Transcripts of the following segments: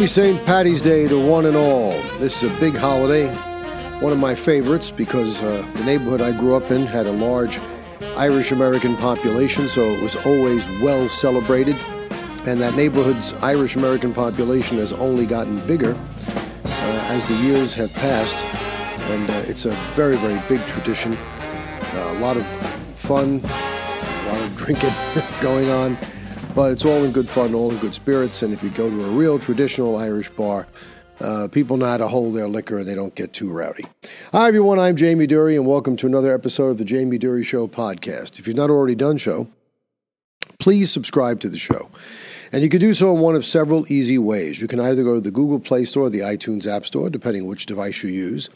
Happy St. Patty's Day to one and all. This is a big holiday, one of my favorites because uh, the neighborhood I grew up in had a large Irish American population, so it was always well celebrated. And that neighborhood's Irish American population has only gotten bigger uh, as the years have passed. And uh, it's a very, very big tradition. Uh, a lot of fun, a lot of drinking going on. But it's all in good fun, all in good spirits. And if you go to a real traditional Irish bar, uh, people know how to hold their liquor and they don't get too rowdy. Hi, everyone. I'm Jamie Durie, and welcome to another episode of the Jamie Durie Show podcast. If you've not already done so, please subscribe to the show. And you can do so in one of several easy ways. You can either go to the Google Play Store or the iTunes App Store, depending which device you use.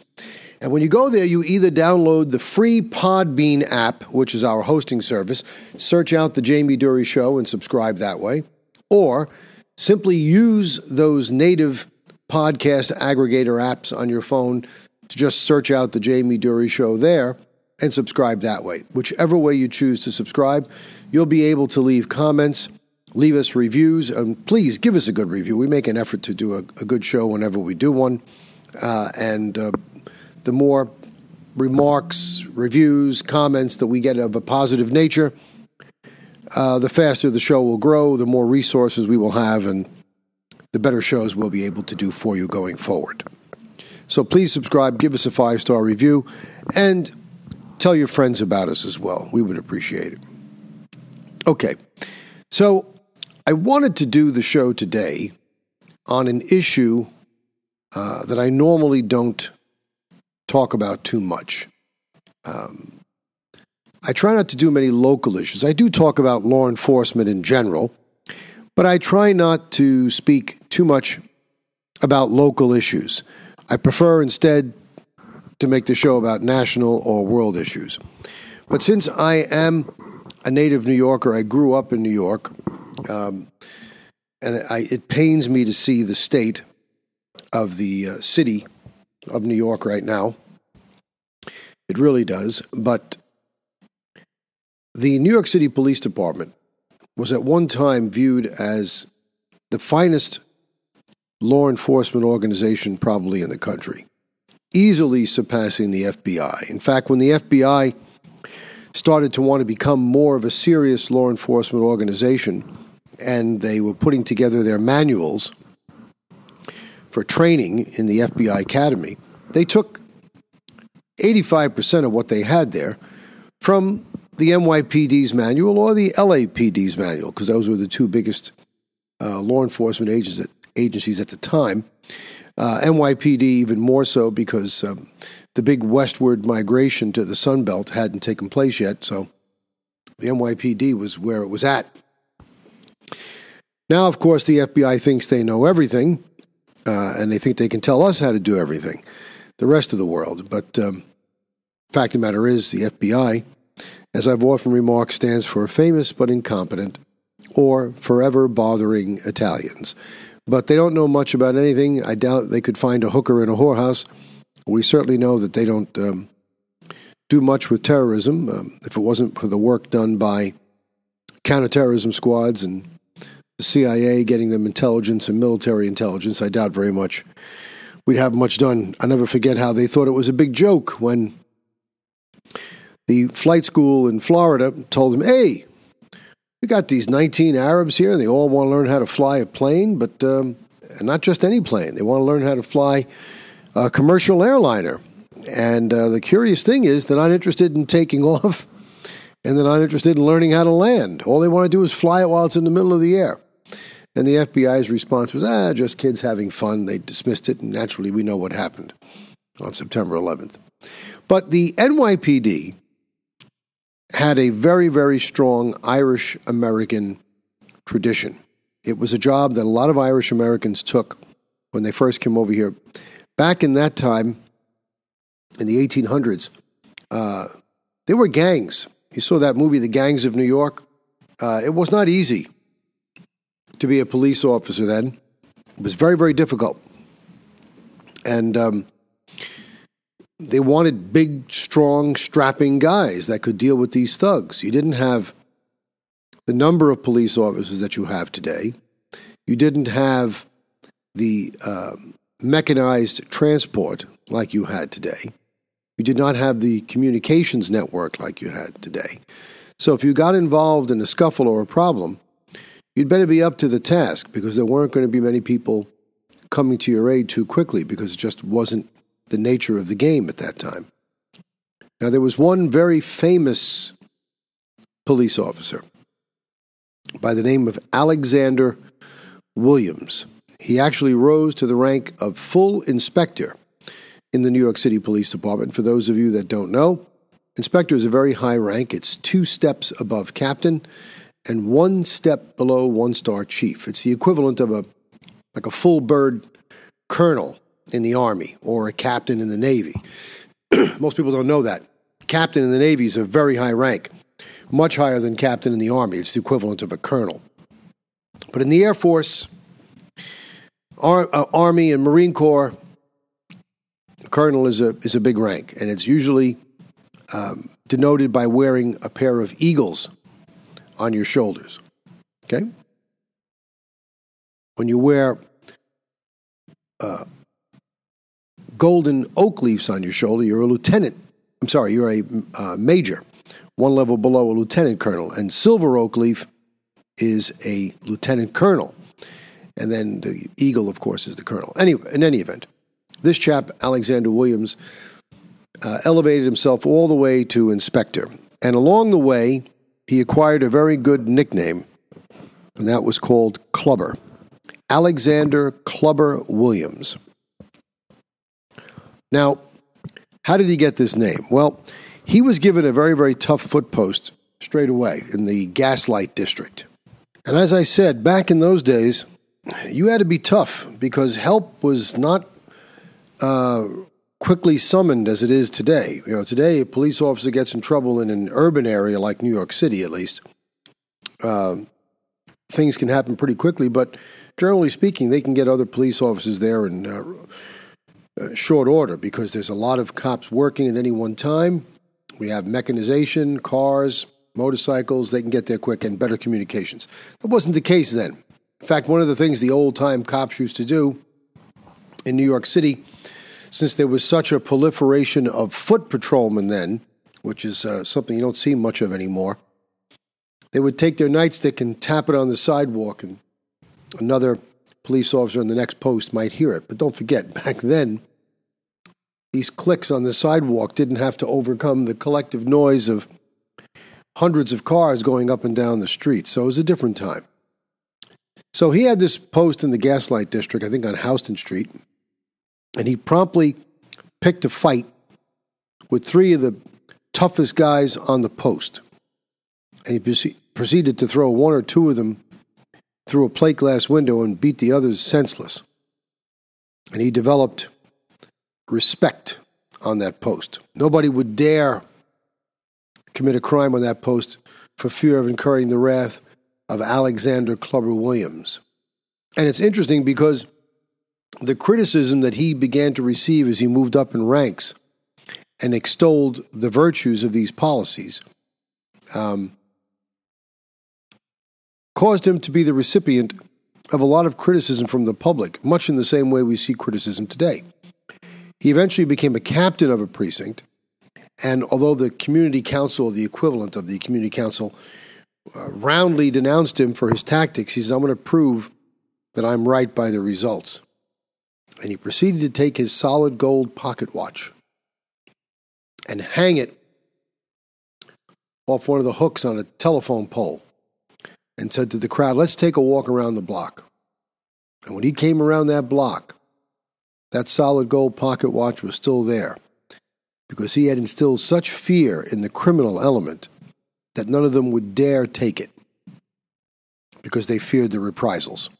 And when you go there, you either download the free Podbean app, which is our hosting service, search out The Jamie Durie Show and subscribe that way, or simply use those native podcast aggregator apps on your phone to just search out The Jamie Durie Show there and subscribe that way. Whichever way you choose to subscribe, you'll be able to leave comments, leave us reviews, and please give us a good review. We make an effort to do a, a good show whenever we do one. Uh, and uh, the more remarks, reviews, comments that we get of a positive nature, uh, the faster the show will grow, the more resources we will have, and the better shows we'll be able to do for you going forward. So please subscribe, give us a five star review, and tell your friends about us as well. We would appreciate it. Okay, so I wanted to do the show today on an issue uh, that I normally don't talk about too much. Um, I try not to do many local issues. I do talk about law enforcement in general, but I try not to speak too much about local issues. I prefer instead to make the show about national or world issues. But since I am a native New Yorker, I grew up in New York, um, and I, it pains me to see the state of the uh, city of New York right now. It really does. But the New York City Police Department was at one time viewed as the finest law enforcement organization probably in the country, easily surpassing the FBI. In fact, when the FBI started to want to become more of a serious law enforcement organization and they were putting together their manuals for training in the FBI Academy, they took 85% of what they had there from the NYPD's manual or the LAPD's manual, because those were the two biggest uh, law enforcement agencies at, agencies at the time. Uh, NYPD even more so because um, the big westward migration to the Sun Belt hadn't taken place yet, so the NYPD was where it was at. Now, of course, the FBI thinks they know everything, uh, and they think they can tell us how to do everything, the rest of the world. But um, fact of the matter is, the FBI, as I've often remarked, stands for famous but incompetent or forever bothering Italians. But they don't know much about anything. I doubt they could find a hooker in a whorehouse. We certainly know that they don't um, do much with terrorism. Um, if it wasn't for the work done by counterterrorism squads and CIA getting them intelligence and military intelligence, I doubt very much we'd have much done. I never forget how they thought it was a big joke when the flight school in Florida told them, hey, we got these 19 Arabs here, and they all want to learn how to fly a plane, but um, not just any plane. They want to learn how to fly a commercial airliner. And uh, the curious thing is, they're not interested in taking off, and they're not interested in learning how to land. All they want to do is fly it while it's in the middle of the air. And the FBI's response was, ah, just kids having fun. They dismissed it, and naturally, we know what happened on September 11th. But the NYPD had a very, very strong Irish American tradition. It was a job that a lot of Irish Americans took when they first came over here. Back in that time, in the 1800s, uh, there were gangs. You saw that movie, The Gangs of New York. Uh, it was not easy to be a police officer then. It was very, very difficult. And um, they wanted big, strong, strapping guys that could deal with these thugs. You didn't have the number of police officers that you have today. You didn't have the uh, mechanized transport like you had today. You did not have the communications network like you had today. So if you got involved in a scuffle or a problem, you'd better be up to the task because there weren't going to be many people coming to your aid too quickly because it just wasn't the nature of the game at that time. Now, there was one very famous police officer by the name of Alexander Williams. He actually rose to the rank of full inspector in the New York City Police Department. For those of you that don't know, inspector is a very high rank. It's two steps above captain and one step below one star chief. It's the equivalent of a like a full bird colonel in the army or a captain in the navy. Most people don't know that. Captain in the navy is a very high rank, much higher than captain in the army. It's the equivalent of a colonel. But in the Air Force, Ar- uh, Army, and Marine Corps, colonel is a is a big rank, and it's usually um, denoted by wearing a pair of eagles on your shoulders. Okay, when you wear uh, golden oak leaves on your shoulder, you're a lieutenant. I'm sorry, you're a uh, major, one level below a lieutenant colonel, and silver oak leaf is a lieutenant colonel. And then the eagle, of course, is the colonel. Anyway, in any event, this chap, Alexander Williams, uh, elevated himself all the way to inspector. And along the way, he acquired a very good nickname, and that was called Clubber. Alexander Clubber Williams. Now, how did he get this name? Well, he was given a very, very tough foot post straight away in the Gaslight District. And as I said, back in those days, you had to be tough because help was not uh, quickly summoned as it is today. You know, today a police officer gets in trouble in an urban area like New York City, at least. Uh, things can happen pretty quickly, but generally speaking, they can get other police officers there in uh, uh, short order because there's a lot of cops working at any one time. We have mechanization, cars, motorcycles, they can get there quick and better communications. That wasn't the case then. In fact, one of the things the old time cops used to do in New York City, since there was such a proliferation of foot patrolmen then, which is uh, something you don't see much of anymore, they would take their nightstick and tap it on the sidewalk, and another police officer in the next post might hear it. But don't forget, back then, these clicks on the sidewalk didn't have to overcome the collective noise of hundreds of cars going up and down the street. So it was a different time. So he had this post in the Gaslight District, I think on Houston Street, and he promptly picked a fight with three of the toughest guys on the post. And he proceeded to throw one or two of them through a plate glass window and beat the others senseless. And he developed respect on that post. Nobody would dare commit a crime on that post for fear of incurring the wrath of Alexander Clubber Williams. And it's interesting because the criticism that he began to receive as he moved up in ranks and extolled the virtues of these policies um, caused him to be the recipient of a lot of criticism from the public, much in the same way we see criticism today. He eventually became a captain of a precinct, and although the community council, the equivalent of the community council, uh, roundly denounced him for his tactics, he says, I'm going to prove that I'm right by the results. And he proceeded to take his solid gold pocket watch and hang it off one of the hooks on a telephone pole and said to the crowd, Let's take a walk around the block. And when he came around that block, that solid gold pocket watch was still there because he had instilled such fear in the criminal element that none of them would dare take it because they feared the reprisals.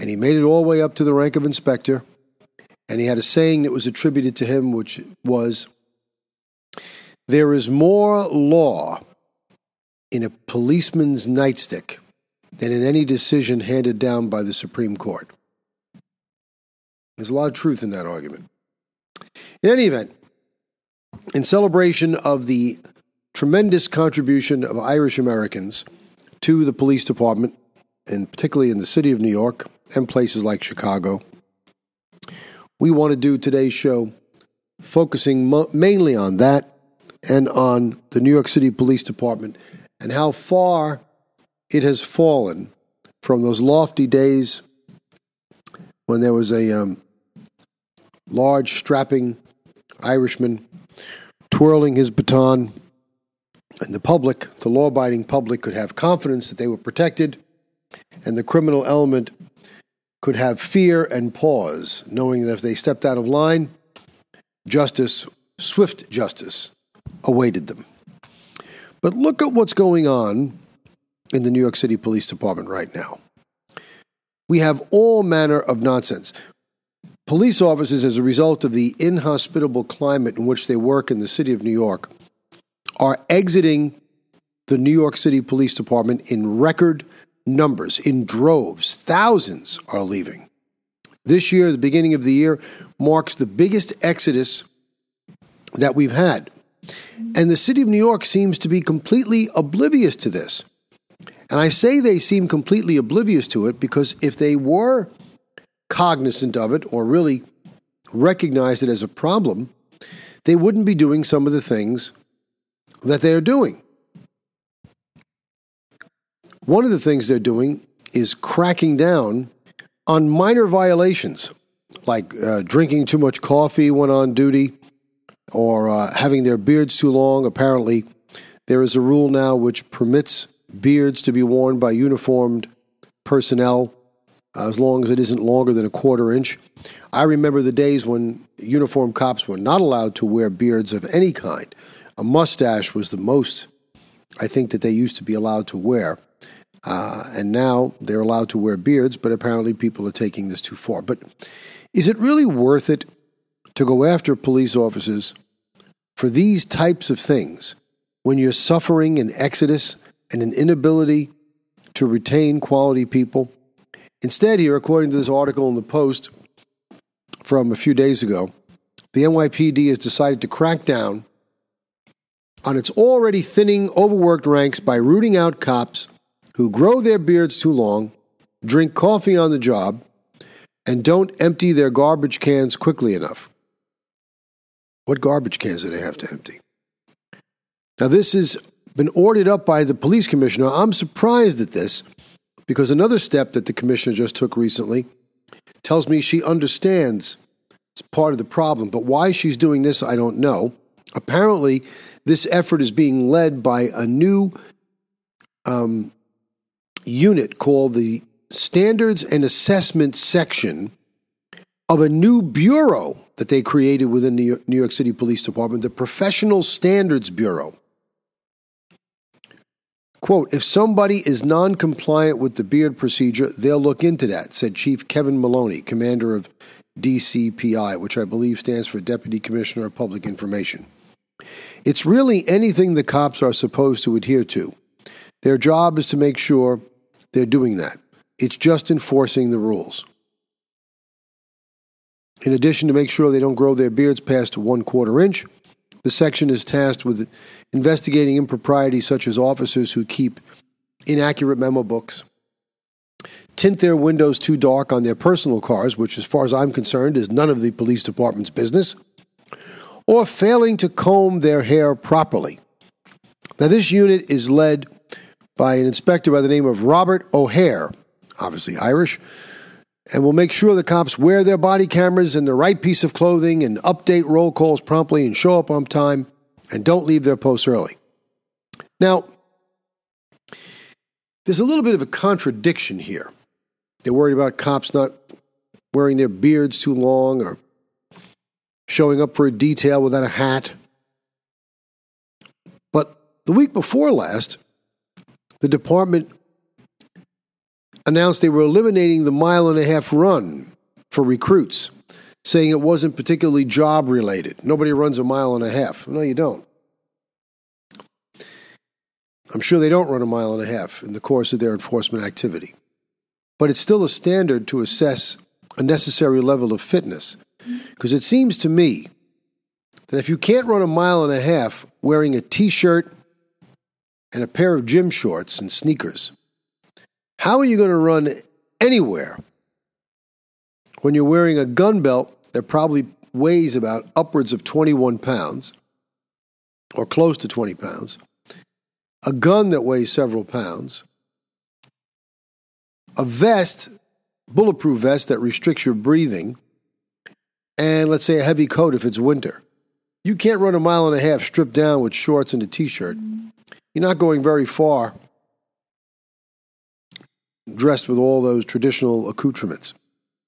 And he made it all the way up to the rank of inspector. And he had a saying that was attributed to him, which was There is more law in a policeman's nightstick than in any decision handed down by the Supreme Court. There's a lot of truth in that argument. In any event, in celebration of the tremendous contribution of Irish Americans to the police department, and particularly in the city of New York and places like Chicago. We want to do today's show focusing mo- mainly on that and on the New York City Police Department and how far it has fallen from those lofty days when there was a um, large, strapping Irishman twirling his baton, and the public, the law abiding public, could have confidence that they were protected, and the criminal element could have fear and pause, knowing that if they stepped out of line, justice, swift justice, awaited them. But look at what's going on in the New York City Police Department right now. We have all manner of nonsense. Police officers, as a result of the inhospitable climate in which they work in the city of New York, are exiting the New York City Police Department in record numbers, in droves. Thousands are leaving. This year, the beginning of the year, marks the biggest exodus that we've had. And the city of New York seems to be completely oblivious to this. And I say they seem completely oblivious to it because if they were cognizant of it or really recognized it as a problem, they wouldn't be doing some of the things that they are doing. One of the things they're doing is cracking down on minor violations like uh, drinking too much coffee when on duty or uh, having their beards too long. Apparently, there is a rule now which permits beards to be worn by uniformed personnel as long as it isn't longer than a quarter inch. I remember the days when uniformed cops were not allowed to wear beards of any kind. A mustache was the most I think that they used to be allowed to wear. Uh, and now they're allowed to wear beards, but apparently people are taking this too far. But is it really worth it to go after police officers for these types of things when you're suffering an exodus and an inability to retain quality people? Instead, here, according to this article in the Post from a few days ago, the NYPD has decided to crack down on its already thinning, overworked ranks by rooting out cops who grow their beards too long, drink coffee on the job, and don't empty their garbage cans quickly enough. What garbage cans do they have to empty? Now, this has been ordered up by the police commissioner. I'm surprised at this because another step that the commissioner just took recently tells me she understands it's part of the problem. But why she's doing this, I don't know. Apparently, this effort is being led by a new um, unit called the Standards and Assessment Section of a new bureau that they created within the New York City Police Department, the Professional Standards Bureau. Quote, if somebody is non compliant with the beard procedure, they'll look into that, said Chief Kevin Maloney, commander of DCPI, which I believe stands for Deputy Commissioner of Public Information. It's really anything the cops are supposed to adhere to. Their job is to make sure they're doing that. It's just enforcing the rules. In addition to make sure they don't grow their beards past one quarter inch, the section is tasked with investigating improprieties such as officers who keep inaccurate memo books, tint their windows too dark on their personal cars, which, as far as I'm concerned, is none of the police department's business, or failing to comb their hair properly. Now, this unit is led by an inspector by the name of Robert O'Hare, obviously Irish, and will make sure the cops wear their body cameras and the right piece of clothing and update roll calls promptly and show up on time and don't leave their posts early. Now, there's a little bit of a contradiction here. They're worried about cops not wearing their beards too long or showing up for a detail without a hat. But the week before last, the department announced they were eliminating the mile and a half run for recruits, saying it wasn't particularly job related. Nobody runs a mile and a half. No, you don't. I'm sure they don't run a mile and a half in the course of their enforcement activity. But it's still a standard to assess a necessary level of fitness. Because it seems to me that if you can't run a mile and a half wearing a t shirt and a pair of gym shorts and sneakers, how are you going to run anywhere when you're wearing a gun belt that probably weighs about upwards of 21 pounds or close to 20 pounds, a gun that weighs several pounds, a vest, bulletproof vest that restricts your breathing, and let's say a heavy coat if it's winter. You can't run a mile and a half stripped down with shorts and a t shirt. You're not going very far dressed with all those traditional accoutrements.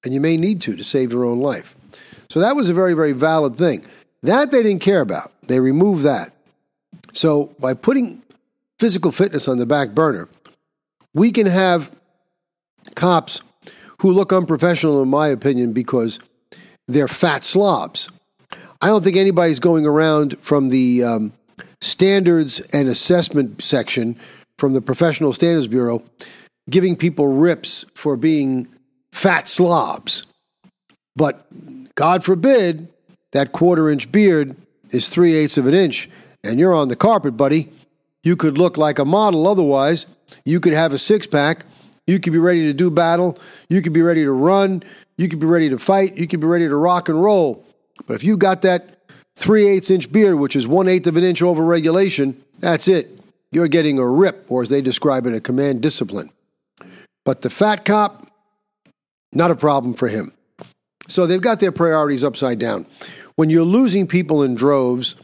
And you may need to to save your own life. So that was a very, very valid thing. That they didn't care about. They removed that. So by putting physical fitness on the back burner, we can have cops who look unprofessional, in my opinion, because they're fat slobs. I don't think anybody's going around from the um, standards and assessment section from the Professional Standards Bureau giving people rips for being fat slobs. But God forbid that quarter inch beard is three eighths of an inch and you're on the carpet, buddy. You could look like a model otherwise. You could have a six pack. You could be ready to do battle. You could be ready to run. You could be ready to fight. You could be ready to rock and roll. But if you got that three eighths inch beard, which is one eighth of an inch over regulation, that's it. You're getting a rip, or as they describe it, a command discipline. But the fat cop, not a problem for him. So they've got their priorities upside down. When you're losing people in droves,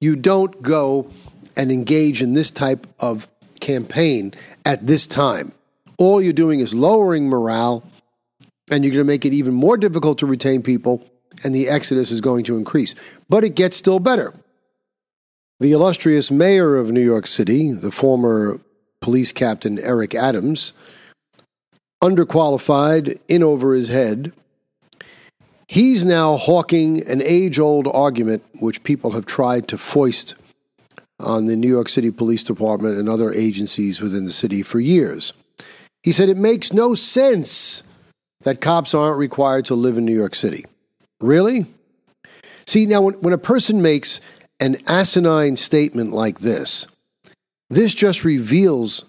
you don't go and engage in this type of campaign at this time. All you're doing is lowering morale, and you're going to make it even more difficult to retain people, and the exodus is going to increase. But it gets still better. The illustrious mayor of New York City, the former police captain Eric Adams, underqualified, in over his head. He's now hawking an age old argument which people have tried to foist on the New York City Police Department and other agencies within the city for years. He said it makes no sense that cops aren't required to live in New York City. Really? See, now when, when a person makes an asinine statement like this, this just reveals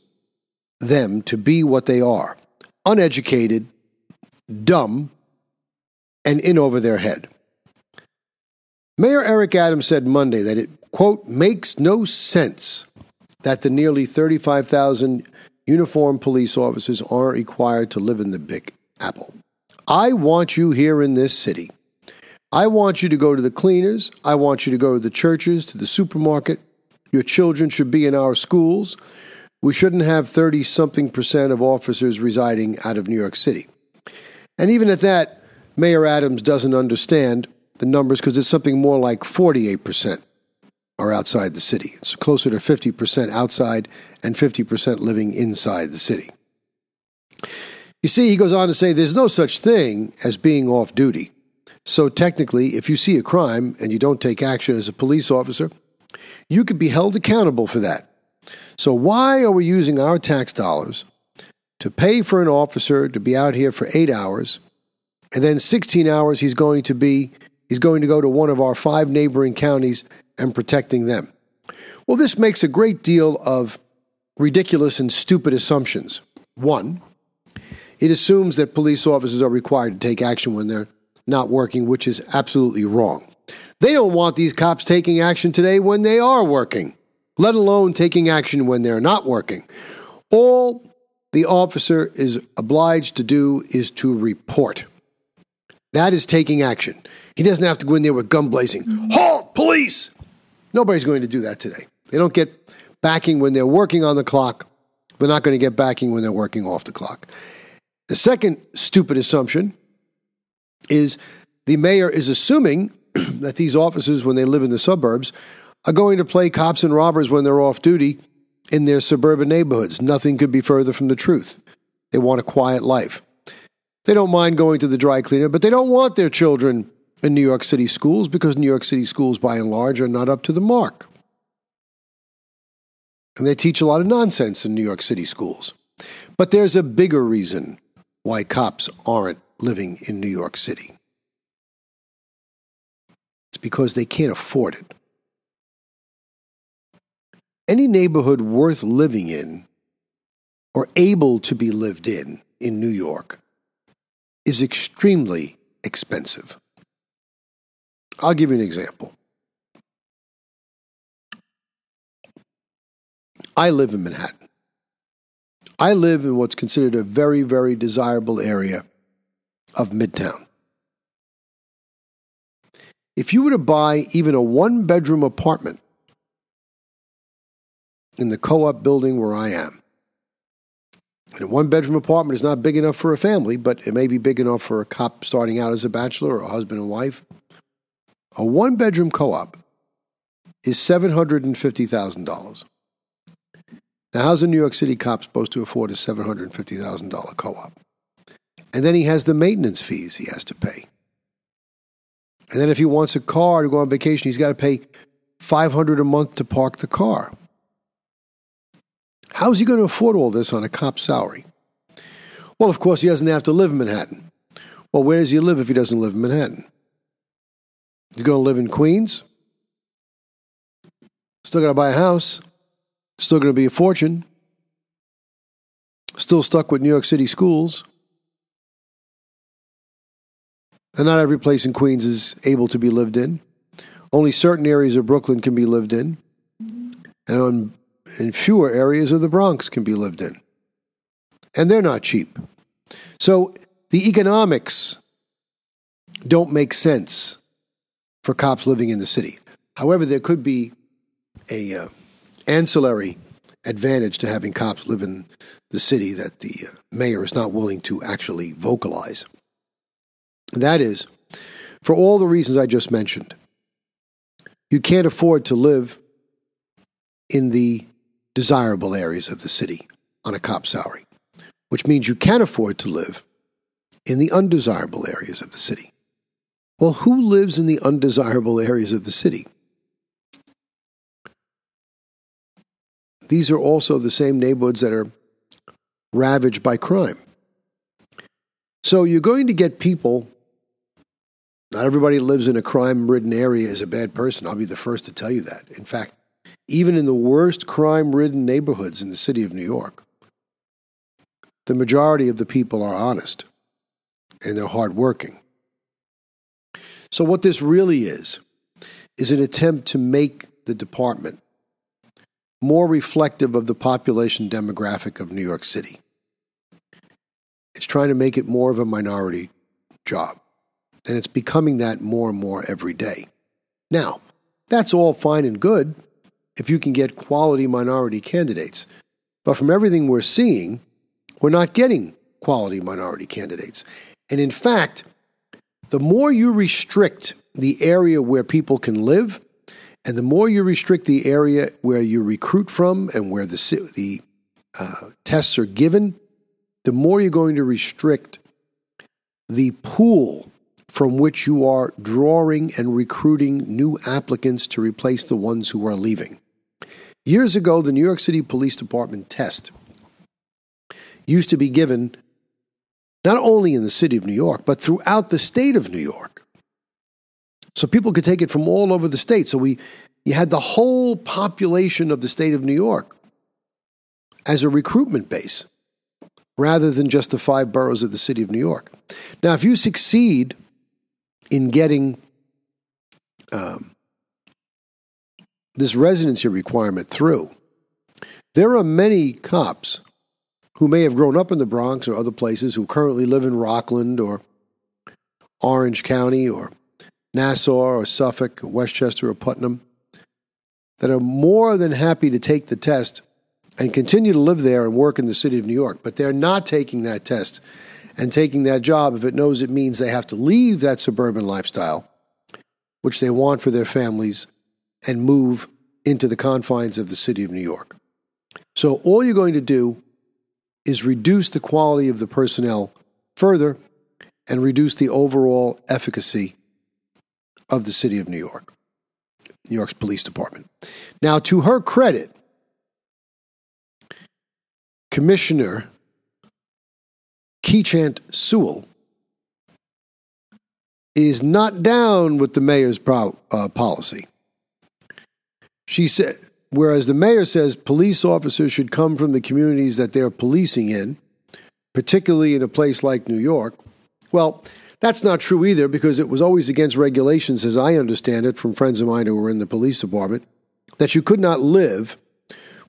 them to be what they are uneducated, dumb, and in over their head. Mayor Eric Adams said Monday that it, quote, makes no sense that the nearly 35,000 uniformed police officers aren't required to live in the Big Apple. I want you here in this city. I want you to go to the cleaners. I want you to go to the churches, to the supermarket. Your children should be in our schools. We shouldn't have 30 something percent of officers residing out of New York City. And even at that, Mayor Adams doesn't understand the numbers because it's something more like 48% are outside the city. It's closer to 50% outside and 50% living inside the city. You see, he goes on to say there's no such thing as being off duty. So technically, if you see a crime and you don't take action as a police officer, you could be held accountable for that. So, why are we using our tax dollars to pay for an officer to be out here for eight hours, and then 16 hours he's going to be he's going to go to one of our five neighboring counties and protecting them? Well, this makes a great deal of ridiculous and stupid assumptions. One, it assumes that police officers are required to take action when they're not working, which is absolutely wrong. They don't want these cops taking action today when they are working let alone taking action when they're not working. All the officer is obliged to do is to report. That is taking action. He doesn't have to go in there with gun blazing. Mm-hmm. Halt, police! Nobody's going to do that today. They don't get backing when they're working on the clock. They're not going to get backing when they're working off the clock. The second stupid assumption is the mayor is assuming that these officers, when they live in the suburbs, are going to play cops and robbers when they're off duty in their suburban neighborhoods. Nothing could be further from the truth. They want a quiet life. They don't mind going to the dry cleaner, but they don't want their children in New York City schools because New York City schools, by and large, are not up to the mark. And they teach a lot of nonsense in New York City schools. But there's a bigger reason why cops aren't living in New York City. It's because they can't afford it any neighborhood worth living in or able to be lived in in New York is extremely expensive. I'll give you an example. I live in Manhattan. I live in what's considered a very, very desirable area of Midtown. If you were to buy even a one bedroom apartment in the co op building where I am, and a one bedroom apartment is not big enough for a family, but it may be big enough for a cop starting out as a bachelor or a husband and wife. A one bedroom co op is $750,000. Now, how's a New York City cop supposed to afford a $750,000 co op? And then he has the maintenance fees he has to pay. And then if he wants a car to go on vacation, he's got to pay 500 a month to park the car. How's he going to afford all this on a cop's salary? Well, of course, he doesn't have to live in Manhattan. Well, where does he live if he doesn't live in Manhattan? He's going to live in Queens. Still got to buy a house. Still going to be a fortune. Still stuck with New York City schools. And not every place in Queens is able to be lived in. Only certain areas of Brooklyn can be lived in. And on, in fewer areas of the Bronx can be lived in. And they're not cheap. So the economics don't make sense for cops living in the city. However, there could be a uh, ancillary advantage to having cops live in the city that the uh, mayor is not willing to actually vocalize. That is, for all the reasons I just mentioned, you can't afford to live in the desirable areas of the city on a cop salary, which means you can afford to live in the undesirable areas of the city. Well, who lives in the undesirable areas of the city? These are also the same neighborhoods that are ravaged by crime. So you're going to get people. Not everybody lives in a crime ridden area is a bad person. I'll be the first to tell you that. In fact, even in the worst crime ridden neighborhoods in the city of New York, the majority of the people are honest and they're hardworking. So, what this really is, is an attempt to make the department more reflective of the population demographic of New York City. It's trying to make it more of a minority job. And it's becoming that more and more every day. Now, that's all fine and good if you can get quality minority candidates. But from everything we're seeing, we're not getting quality minority candidates. And in fact, the more you restrict the area where people can live, and the more you restrict the area where you recruit from and where the, the uh, tests are given, the more you're going to restrict the pool from which you are drawing and recruiting new applicants to replace the ones who are leaving. Years ago, the New York City Police Department test used to be given not only in the city of New York, but throughout the state of New York. So people could take it from all over the state. So we you had the whole population of the state of New York as a recruitment base rather than just the five boroughs of the city of New York. Now, if you succeed in getting um, this residency requirement through, there are many cops who may have grown up in the Bronx or other places who currently live in Rockland or Orange County or Nassau or Suffolk, or Westchester or Putnam, that are more than happy to take the test and continue to live there and work in the city of New York. But they're not taking that test and taking that job if it knows it means they have to leave that suburban lifestyle, which they want for their families, and move into the confines of the city of New York. So all you're going to do is reduce the quality of the personnel further and reduce the overall efficacy of the city of New York, New York's police department. Now, to her credit, Commissioner Keechant Sewell is not down with the mayor's pro- uh, policy. She said, whereas the mayor says police officers should come from the communities that they're policing in, particularly in a place like New York. Well, that's not true either because it was always against regulations, as I understand it from friends of mine who were in the police department, that you could not live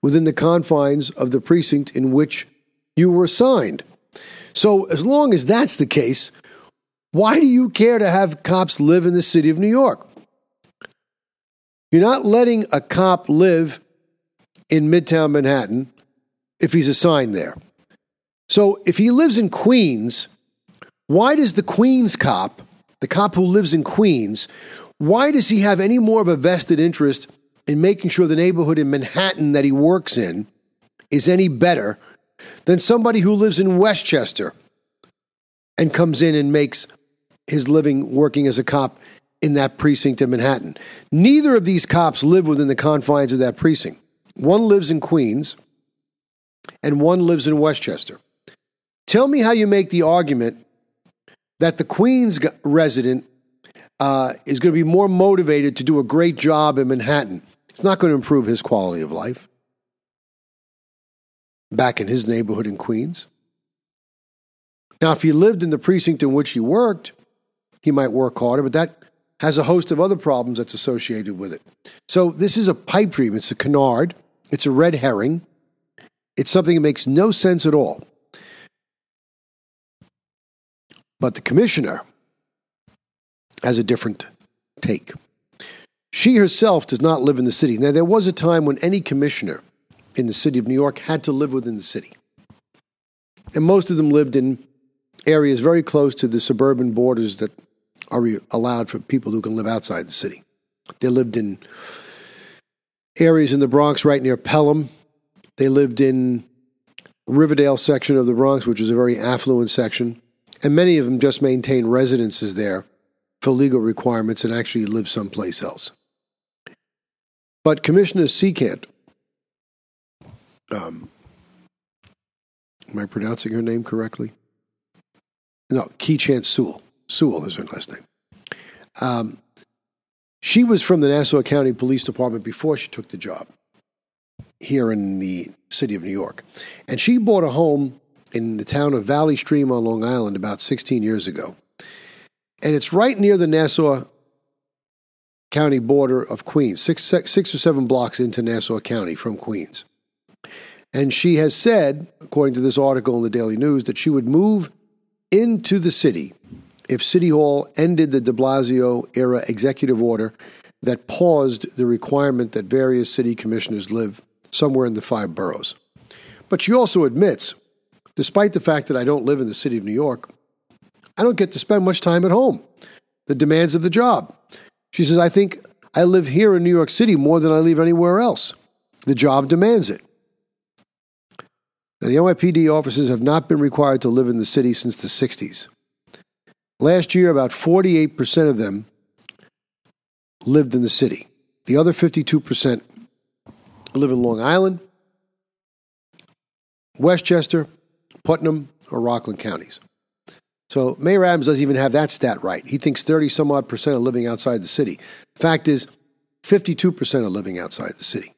within the confines of the precinct in which you were assigned. So, as long as that's the case, why do you care to have cops live in the city of New York? You're not letting a cop live in Midtown Manhattan if he's assigned there. So, if he lives in Queens, why does the Queens cop, the cop who lives in Queens, why does he have any more of a vested interest in making sure the neighborhood in Manhattan that he works in is any better than somebody who lives in Westchester and comes in and makes his living working as a cop in that precinct in Manhattan. Neither of these cops live within the confines of that precinct. One lives in Queens and one lives in Westchester. Tell me how you make the argument that the Queens resident uh, is going to be more motivated to do a great job in Manhattan. It's not going to improve his quality of life back in his neighborhood in Queens. Now, if he lived in the precinct in which he worked, he might work harder, but that has a host of other problems that's associated with it. So, this is a pipe dream. It's a canard, it's a red herring, it's something that makes no sense at all. But the commissioner has a different take. She herself does not live in the city. Now, there was a time when any commissioner in the city of New York had to live within the city. And most of them lived in areas very close to the suburban borders that are allowed for people who can live outside the city. They lived in areas in the Bronx right near Pelham. They lived in Riverdale section of the Bronx, which is a very affluent section. And many of them just maintain residences there for legal requirements and actually live someplace else. But Commissioner Secant um, am I pronouncing her name correctly? No, Keechant Sewell. Sewell is her last name. Um, she was from the Nassau County Police Department before she took the job here in the city of New York. And she bought a home in the town of Valley Stream on Long Island about 16 years ago. And it's right near the Nassau County border of Queens, six, six or seven blocks into Nassau County from Queens. And she has said, according to this article in the Daily News, that she would move into the city if City Hall ended the de Blasio era executive order that paused the requirement that various city commissioners live somewhere in the five boroughs. But she also admits, despite the fact that I don't live in the city of New York, I don't get to spend much time at home. The demands of the job. She says, I think I live here in New York City more than I live anywhere else. The job demands it. Now, the NYPD officers have not been required to live in the city since the 60s. Last year, about 48% of them lived in the city. The other 52% live in Long Island, Westchester, Putnam, or Rockland counties. So Mayor Adams doesn't even have that stat right. He thinks 30 some odd percent are living outside the city. Fact is, 52% are living outside the city.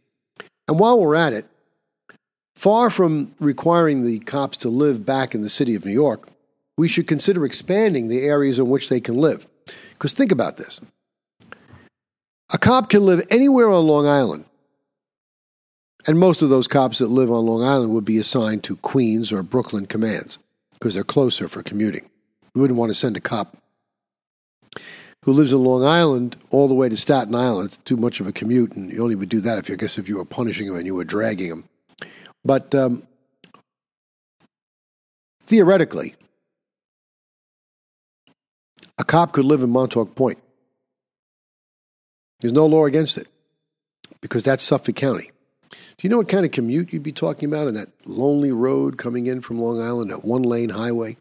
And while we're at it, Far from requiring the cops to live back in the city of New York, we should consider expanding the areas in which they can live. Because think about this a cop can live anywhere on Long Island. And most of those cops that live on Long Island would be assigned to Queens or Brooklyn commands because they're closer for commuting. We wouldn't want to send a cop who lives in Long Island all the way to Staten Island. It's too much of a commute, and you only would do that if I guess, if you were punishing him and you were dragging him but um, theoretically, a cop could live in Montauk Point. There's no law against it because that's Suffolk County. Do you know what kind of commute you'd be talking about in that lonely road coming in from Long Island, that one lane highway,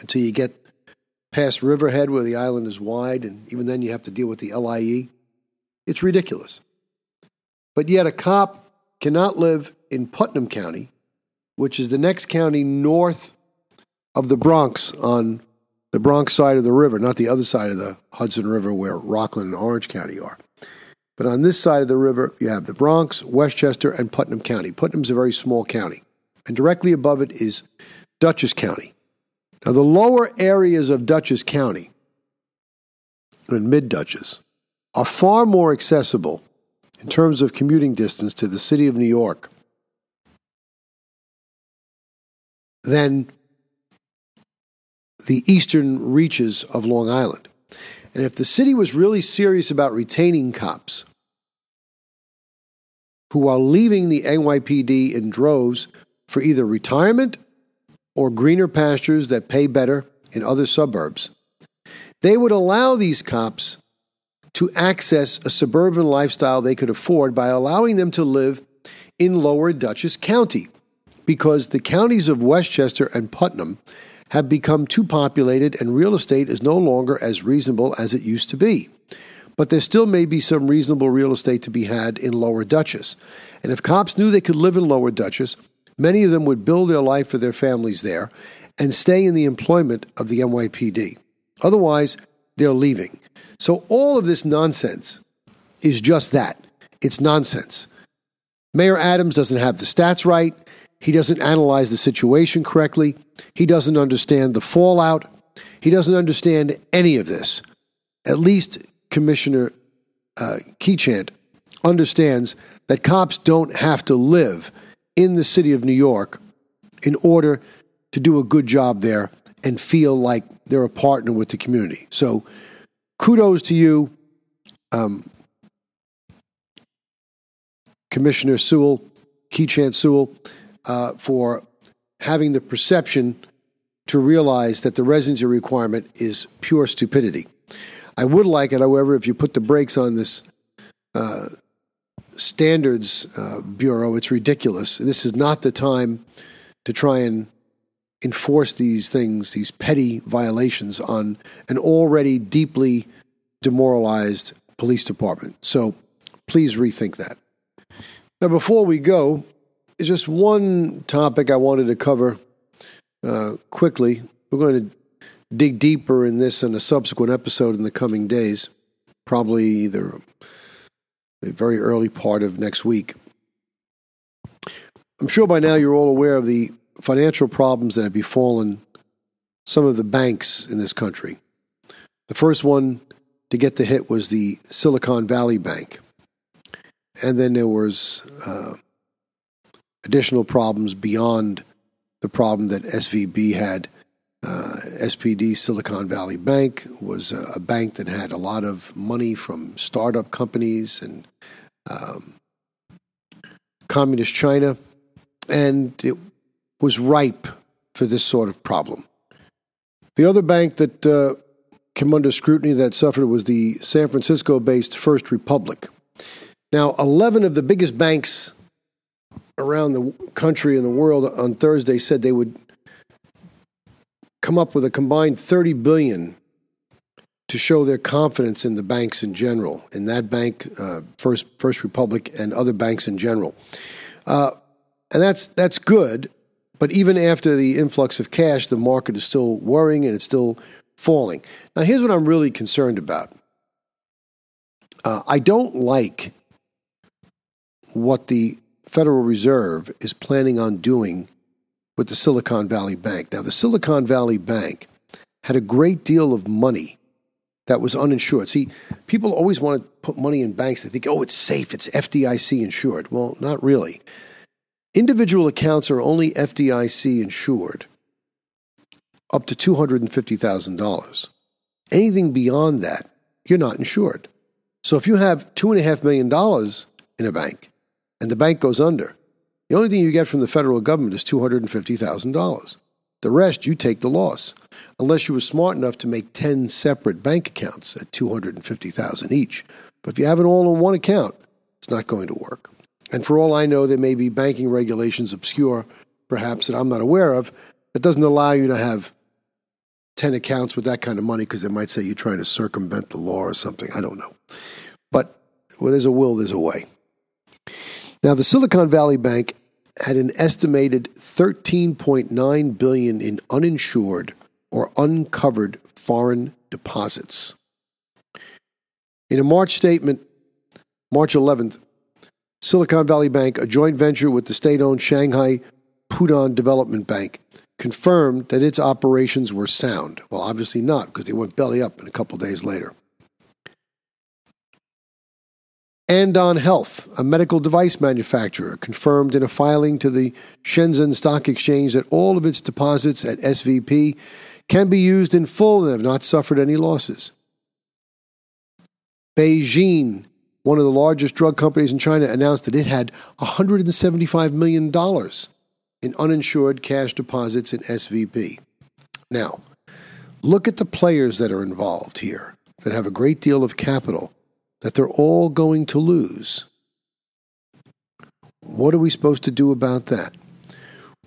until you get past Riverhead where the island is wide, and even then you have to deal with the LIE? It's ridiculous. But yet a cop cannot live in Putnam County, which is the next county north of the Bronx on the Bronx side of the river, not the other side of the Hudson River where Rockland and Orange County are. But on this side of the river, you have the Bronx, Westchester, and Putnam County. Putnam's a very small county. And directly above it is Dutchess County. Now, the lower areas of Dutchess County and mid Dutchess are far more accessible in terms of commuting distance to the city of New York than the eastern reaches of Long Island. And if the city was really serious about retaining cops who are leaving the NYPD in droves for either retirement or greener pastures that pay better in other suburbs, they would allow these cops to access a suburban lifestyle they could afford by allowing them to live in lower Dutchess County because the counties of Westchester and Putnam have become too populated and real estate is no longer as reasonable as it used to be. But there still may be some reasonable real estate to be had in Lower Dutchess. And if cops knew they could live in Lower Dutchess, many of them would build their life for their families there and stay in the employment of the NYPD. Otherwise, they're leaving. So all of this nonsense is just that it's nonsense. Mayor Adams doesn't have the stats right. He doesn't analyze the situation correctly. He doesn't understand the fallout. He doesn't understand any of this. At least Commissioner uh, Keechant understands that cops don't have to live in the city of New York in order to do a good job there and feel like they're a partner with the community. So, kudos to you, um, Commissioner Sewell, Keechant Sewell uh, for having the perception to realize that the residency requirement is pure stupidity. I would like it, however, if you put the brakes on this uh, standards uh, bureau. It's ridiculous. This is not the time to try and enforce these things, these petty violations on an already deeply demoralized police department. So please rethink that. Now, before we go, just one topic I wanted to cover uh, quickly. We're going to dig deeper in this in a subsequent episode in the coming days, probably either the very early part of next week. I'm sure by now you're all aware of the financial problems that have befallen some of the banks in this country. The first one to get the hit was the Silicon Valley Bank. And then there was uh, additional problems beyond the problem that SVB had. Uh, SPD Silicon Valley Bank was a, a, bank that had a lot of money from startup companies and um, communist China, and it was ripe for this sort of problem. The other bank that uh, came under scrutiny that suffered was the San Francisco based First Republic. Now, 11 of the biggest banks around the country and the world on Thursday said they would come up with a combined 30 billion to show their confidence in the banks in general, in that bank, uh, First First Republic, and other banks in general. Uh, and that's that's good, but even after the influx of cash, the market is still worrying and it's still falling. Now, here's what I'm really concerned about. Uh, I don't like what the Federal Reserve is planning on doing with the Silicon Valley Bank. Now, the Silicon Valley Bank had a great deal of money that was uninsured. See, people always want to put money in banks. They think, oh, it's safe, it's FDIC insured. Well, not really. Individual accounts are only FDIC insured up to $250,000. Anything beyond that, you're not insured. So if you have $2.5 million in a bank, and the bank goes under, the only thing you get from the federal government is $250,000. The rest, you take the loss, unless you were smart enough to make 10 separate bank accounts at 250,000 each. But if you have it all in one account, it's not going to work. And for all I know, there may be banking regulations obscure, perhaps, that I'm not aware of, that doesn't allow you to have 10 accounts with that kind of money because they might say you're trying to circumvent the law or something. I don't know. But where there's a will, there's a way. Now, the Silicon Valley Bank had an estimated 13.9 billion in uninsured or uncovered foreign deposits. In a March statement, March 11th, Silicon Valley Bank, a joint venture with the state-owned Shanghai Pudong Development Bank, confirmed that its operations were sound. Well, obviously not, because they went belly up in a couple days later. Andon Health, a medical device manufacturer, confirmed in a filing to the Shenzhen Stock Exchange that all of its deposits at SVB can be used in full and have not suffered any losses. BeiGene, one of the largest drug companies in China, announced that it had $175 million in uninsured cash deposits in SVB. Now, look at the players that are involved here that have a great deal of capital that they're all going to lose. What are we supposed to do about that?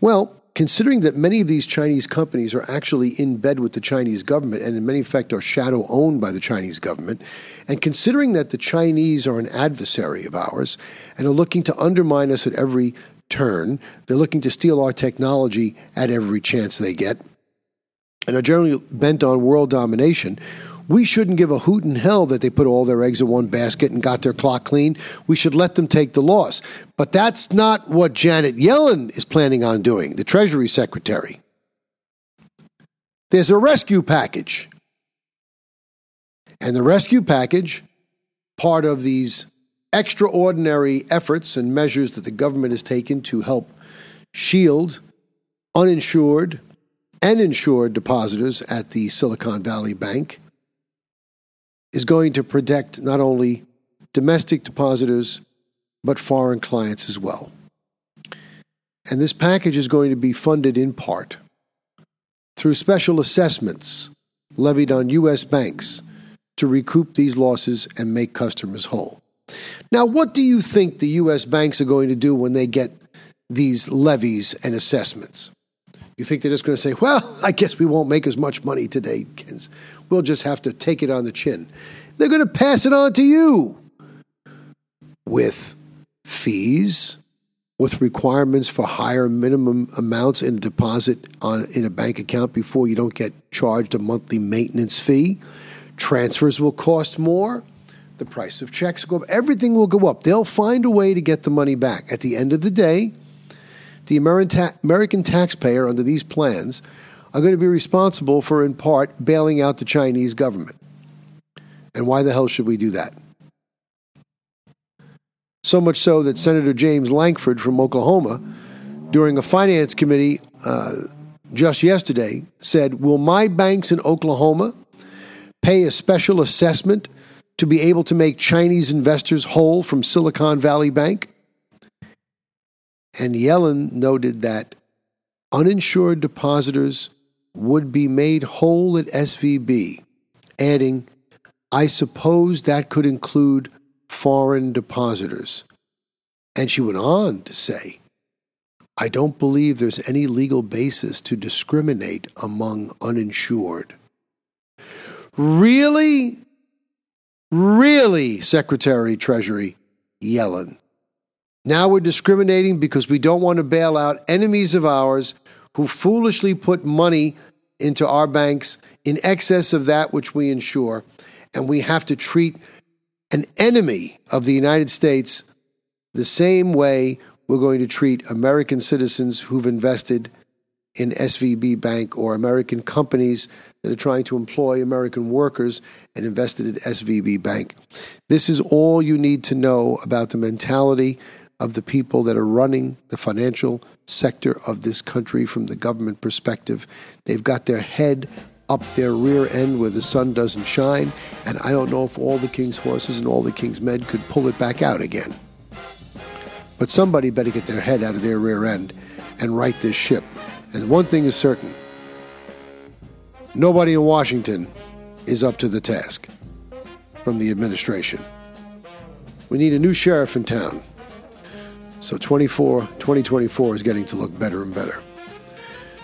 Well, considering that many of these Chinese companies are actually in bed with the Chinese government and in many effect are shadow owned by the Chinese government, and considering that the Chinese are an adversary of ours and are looking to undermine us at every turn, they're looking to steal our technology at every chance they get, and are generally bent on world domination, we shouldn't give a hoot in hell that they put all their eggs in one basket and got their clock clean. We should let them take the loss. But that's not what Janet Yellen is planning on doing, the Treasury Secretary. There's a rescue package. And the rescue package, part of these extraordinary efforts and measures that the government has taken to help shield uninsured and insured depositors at the Silicon Valley Bank is going to protect not only domestic depositors, but foreign clients as well. And this package is going to be funded in part through special assessments levied on U.S. banks to recoup these losses and make customers whole. Now, what do you think the U.S. banks are going to do when they get these levies and assessments? You think they're just going to say, well, I guess we won't make as much money today. We'll just have to take it on the chin. They're going to pass it on to you with fees, with requirements for higher minimum amounts in a deposit on in a bank account before you don't get charged a monthly maintenance fee. Transfers will cost more. The price of checks will go up. Everything will go up. They'll find a way to get the money back. At the end of the day, the American taxpayer under these plans are going to be responsible for, in part, bailing out the Chinese government. And why the hell should we do that? So much so that Senator James Lankford from Oklahoma, during a finance committee uh, just yesterday, said, Will my banks in Oklahoma pay a special assessment to be able to make Chinese investors whole from Silicon Valley Bank? And Yellen noted that uninsured depositors would be made whole at SVB, adding, I suppose that could include foreign depositors. And she went on to say, I don't believe there's any legal basis to discriminate among uninsured. Really? Really, Secretary Treasury Yellen? Now we're discriminating because we don't want to bail out enemies of ours who foolishly put money into our banks in excess of that which we insure. And we have to treat an enemy of the United States the same way we're going to treat American citizens who've invested in SVB Bank or American companies that are trying to employ American workers and invested in SVB Bank. This is all you need to know about the mentality of the people that are running the financial sector of this country from the government perspective. They've got their head up their rear end where the sun doesn't shine, and I don't know if all the king's horses and all the king's men could pull it back out again. But somebody better get their head out of their rear end and right this ship. And one thing is certain nobody in Washington is up to the task from the administration. We need a new sheriff in town. So 24, 2024 is getting to look better and better.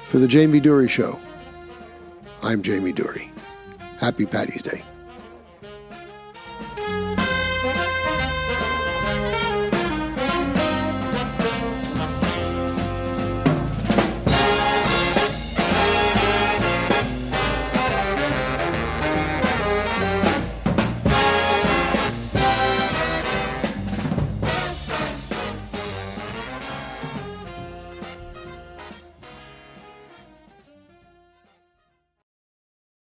For the Jamie Durie Show, I'm Jamie Durie. Happy Patty's Day.